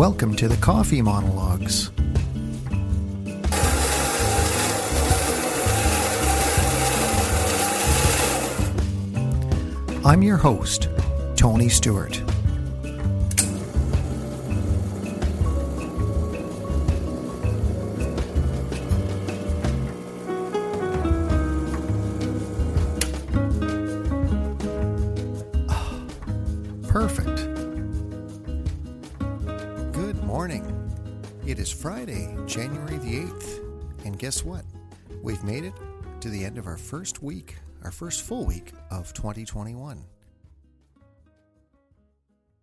Welcome to the Coffee Monologues. I'm your host, Tony Stewart. It is Friday, January the 8th, and guess what? We've made it to the end of our first week, our first full week of 2021.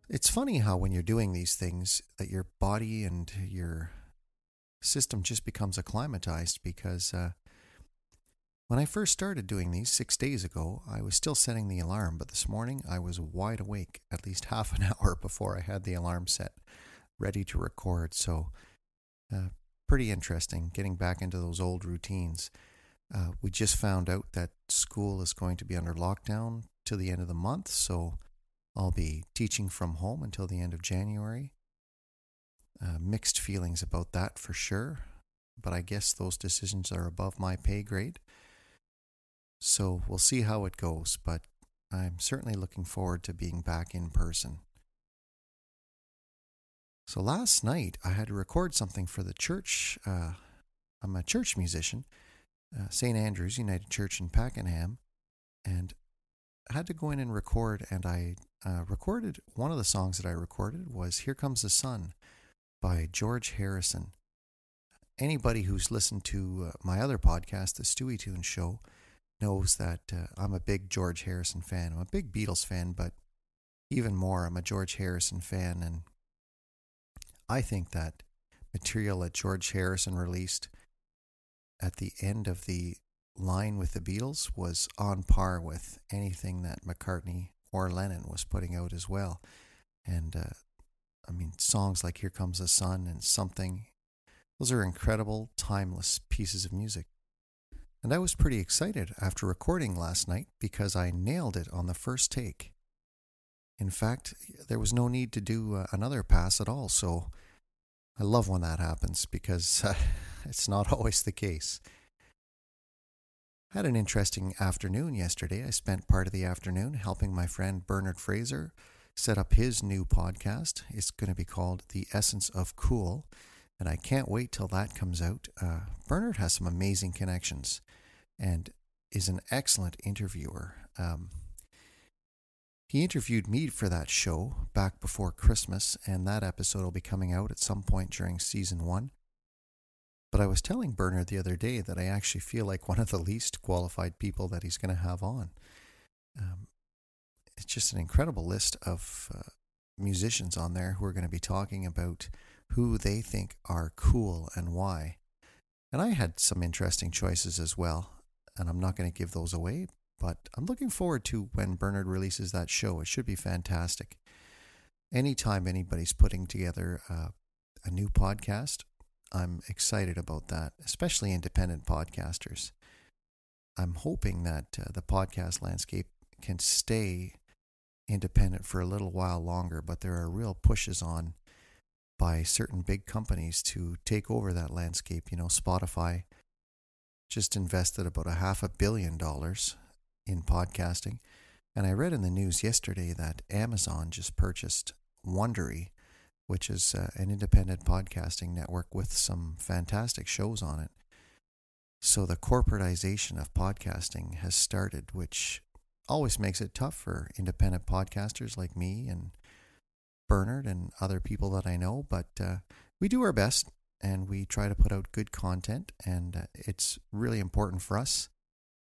It's funny how when you're doing these things that your body and your system just becomes acclimatized because uh, when I first started doing these six days ago, I was still setting the alarm, but this morning I was wide awake at least half an hour before I had the alarm set, ready to record. So, uh, pretty interesting getting back into those old routines. Uh, we just found out that school is going to be under lockdown till the end of the month, so I'll be teaching from home until the end of January. Uh, mixed feelings about that for sure, but I guess those decisions are above my pay grade. So we'll see how it goes, but I'm certainly looking forward to being back in person. So last night I had to record something for the church. Uh, I'm a church musician, uh, St. Andrew's United Church in Pakenham, and I had to go in and record. And I uh, recorded one of the songs that I recorded was "Here Comes the Sun" by George Harrison. Anybody who's listened to uh, my other podcast, the Stewie Tune Show, knows that uh, I'm a big George Harrison fan. I'm a big Beatles fan, but even more, I'm a George Harrison fan. And I think that material that George Harrison released at the end of the line with the Beatles was on par with anything that McCartney or Lennon was putting out as well. And uh, I mean, songs like Here Comes the Sun and Something, those are incredible, timeless pieces of music. And I was pretty excited after recording last night because I nailed it on the first take. In fact, there was no need to do uh, another pass at all, so I love when that happens because uh, it's not always the case. Had an interesting afternoon yesterday. I spent part of the afternoon helping my friend Bernard Frazer set up his new podcast. It's going to be called The Essence of Cool, and I can't wait till that comes out. Uh, Bernard has some amazing connections and is an excellent interviewer. Um, he interviewed me for that show back before Christmas, and that episode will be coming out at some point during season one. But I was telling Bernard the other day that I actually feel like one of the least qualified people that he's going to have on. Um, it's just an incredible list of uh, musicians on there who are going to be talking about who they think are cool and why. And I had some interesting choices as well, and I'm not going to give those away, but I'm looking forward to when Bernard releases that show. It should be fantastic. Anytime anybody's putting together uh, a new podcast, I'm excited about that, especially independent podcasters. I'm hoping that uh, the podcast landscape can stay independent for a little while longer, but there are real pushes on by certain big companies to take over that landscape. You know, Spotify just invested about a half a billion dollars in podcasting. And I read in the news yesterday that Amazon just purchased Wondery, which is uh, an independent podcasting network with some fantastic shows on it. So the corporatization of podcasting has started, which always makes it tough for independent podcasters like me and Bernard and other people that I know. But uh, we do our best and we try to put out good content. And uh, it's really important for us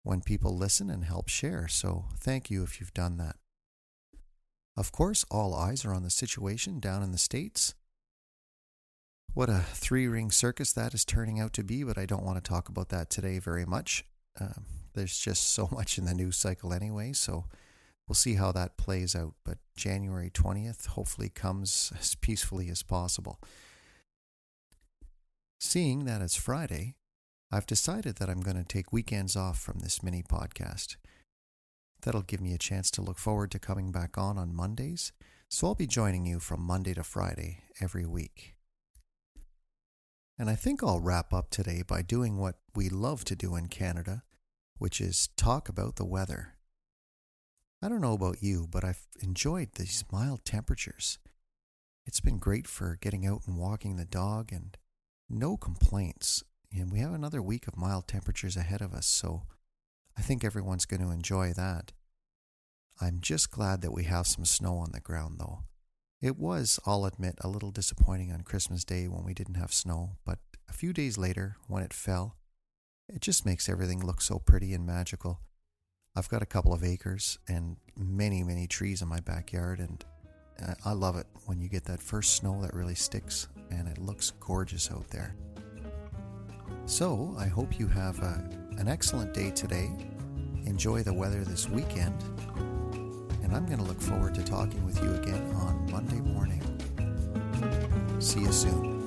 when people listen and help share. So thank you if you've done that. Of course, all eyes are on the situation down in the States. What a three ring circus that is turning out to be, but I don't want to talk about that today very much. Um, there's just so much in the news cycle anyway, so we'll see how that plays out. But January 20th hopefully comes as peacefully as possible. Seeing that it's Friday, I've decided that I'm going to take weekends off from this mini podcast. That'll give me a chance to look forward to coming back on on Mondays So I'll be joining you from Monday to Friday every week. And I think I'll wrap up today by doing what we love to do in Canada, which is talk about the weather. I don't know about you, but I've enjoyed these mild temperatures. It's been great for getting out and walking the dog and no complaints. And we have another week of mild temperatures ahead of us, so I think everyone's going to enjoy that. I'm just glad that we have some snow on the ground, though. It was, I'll admit, a little disappointing on Christmas Day when we didn't have snow, but a few days later, when it fell, it just makes everything look so pretty and magical. I've got a couple of acres and many, many trees in my backyard, and I love it when you get that first snow that really sticks and it looks gorgeous out there. So, I hope you have a, an excellent day today. Enjoy the weather this weekend. And I'm going to look forward to talking with you again on Monday morning. See you soon.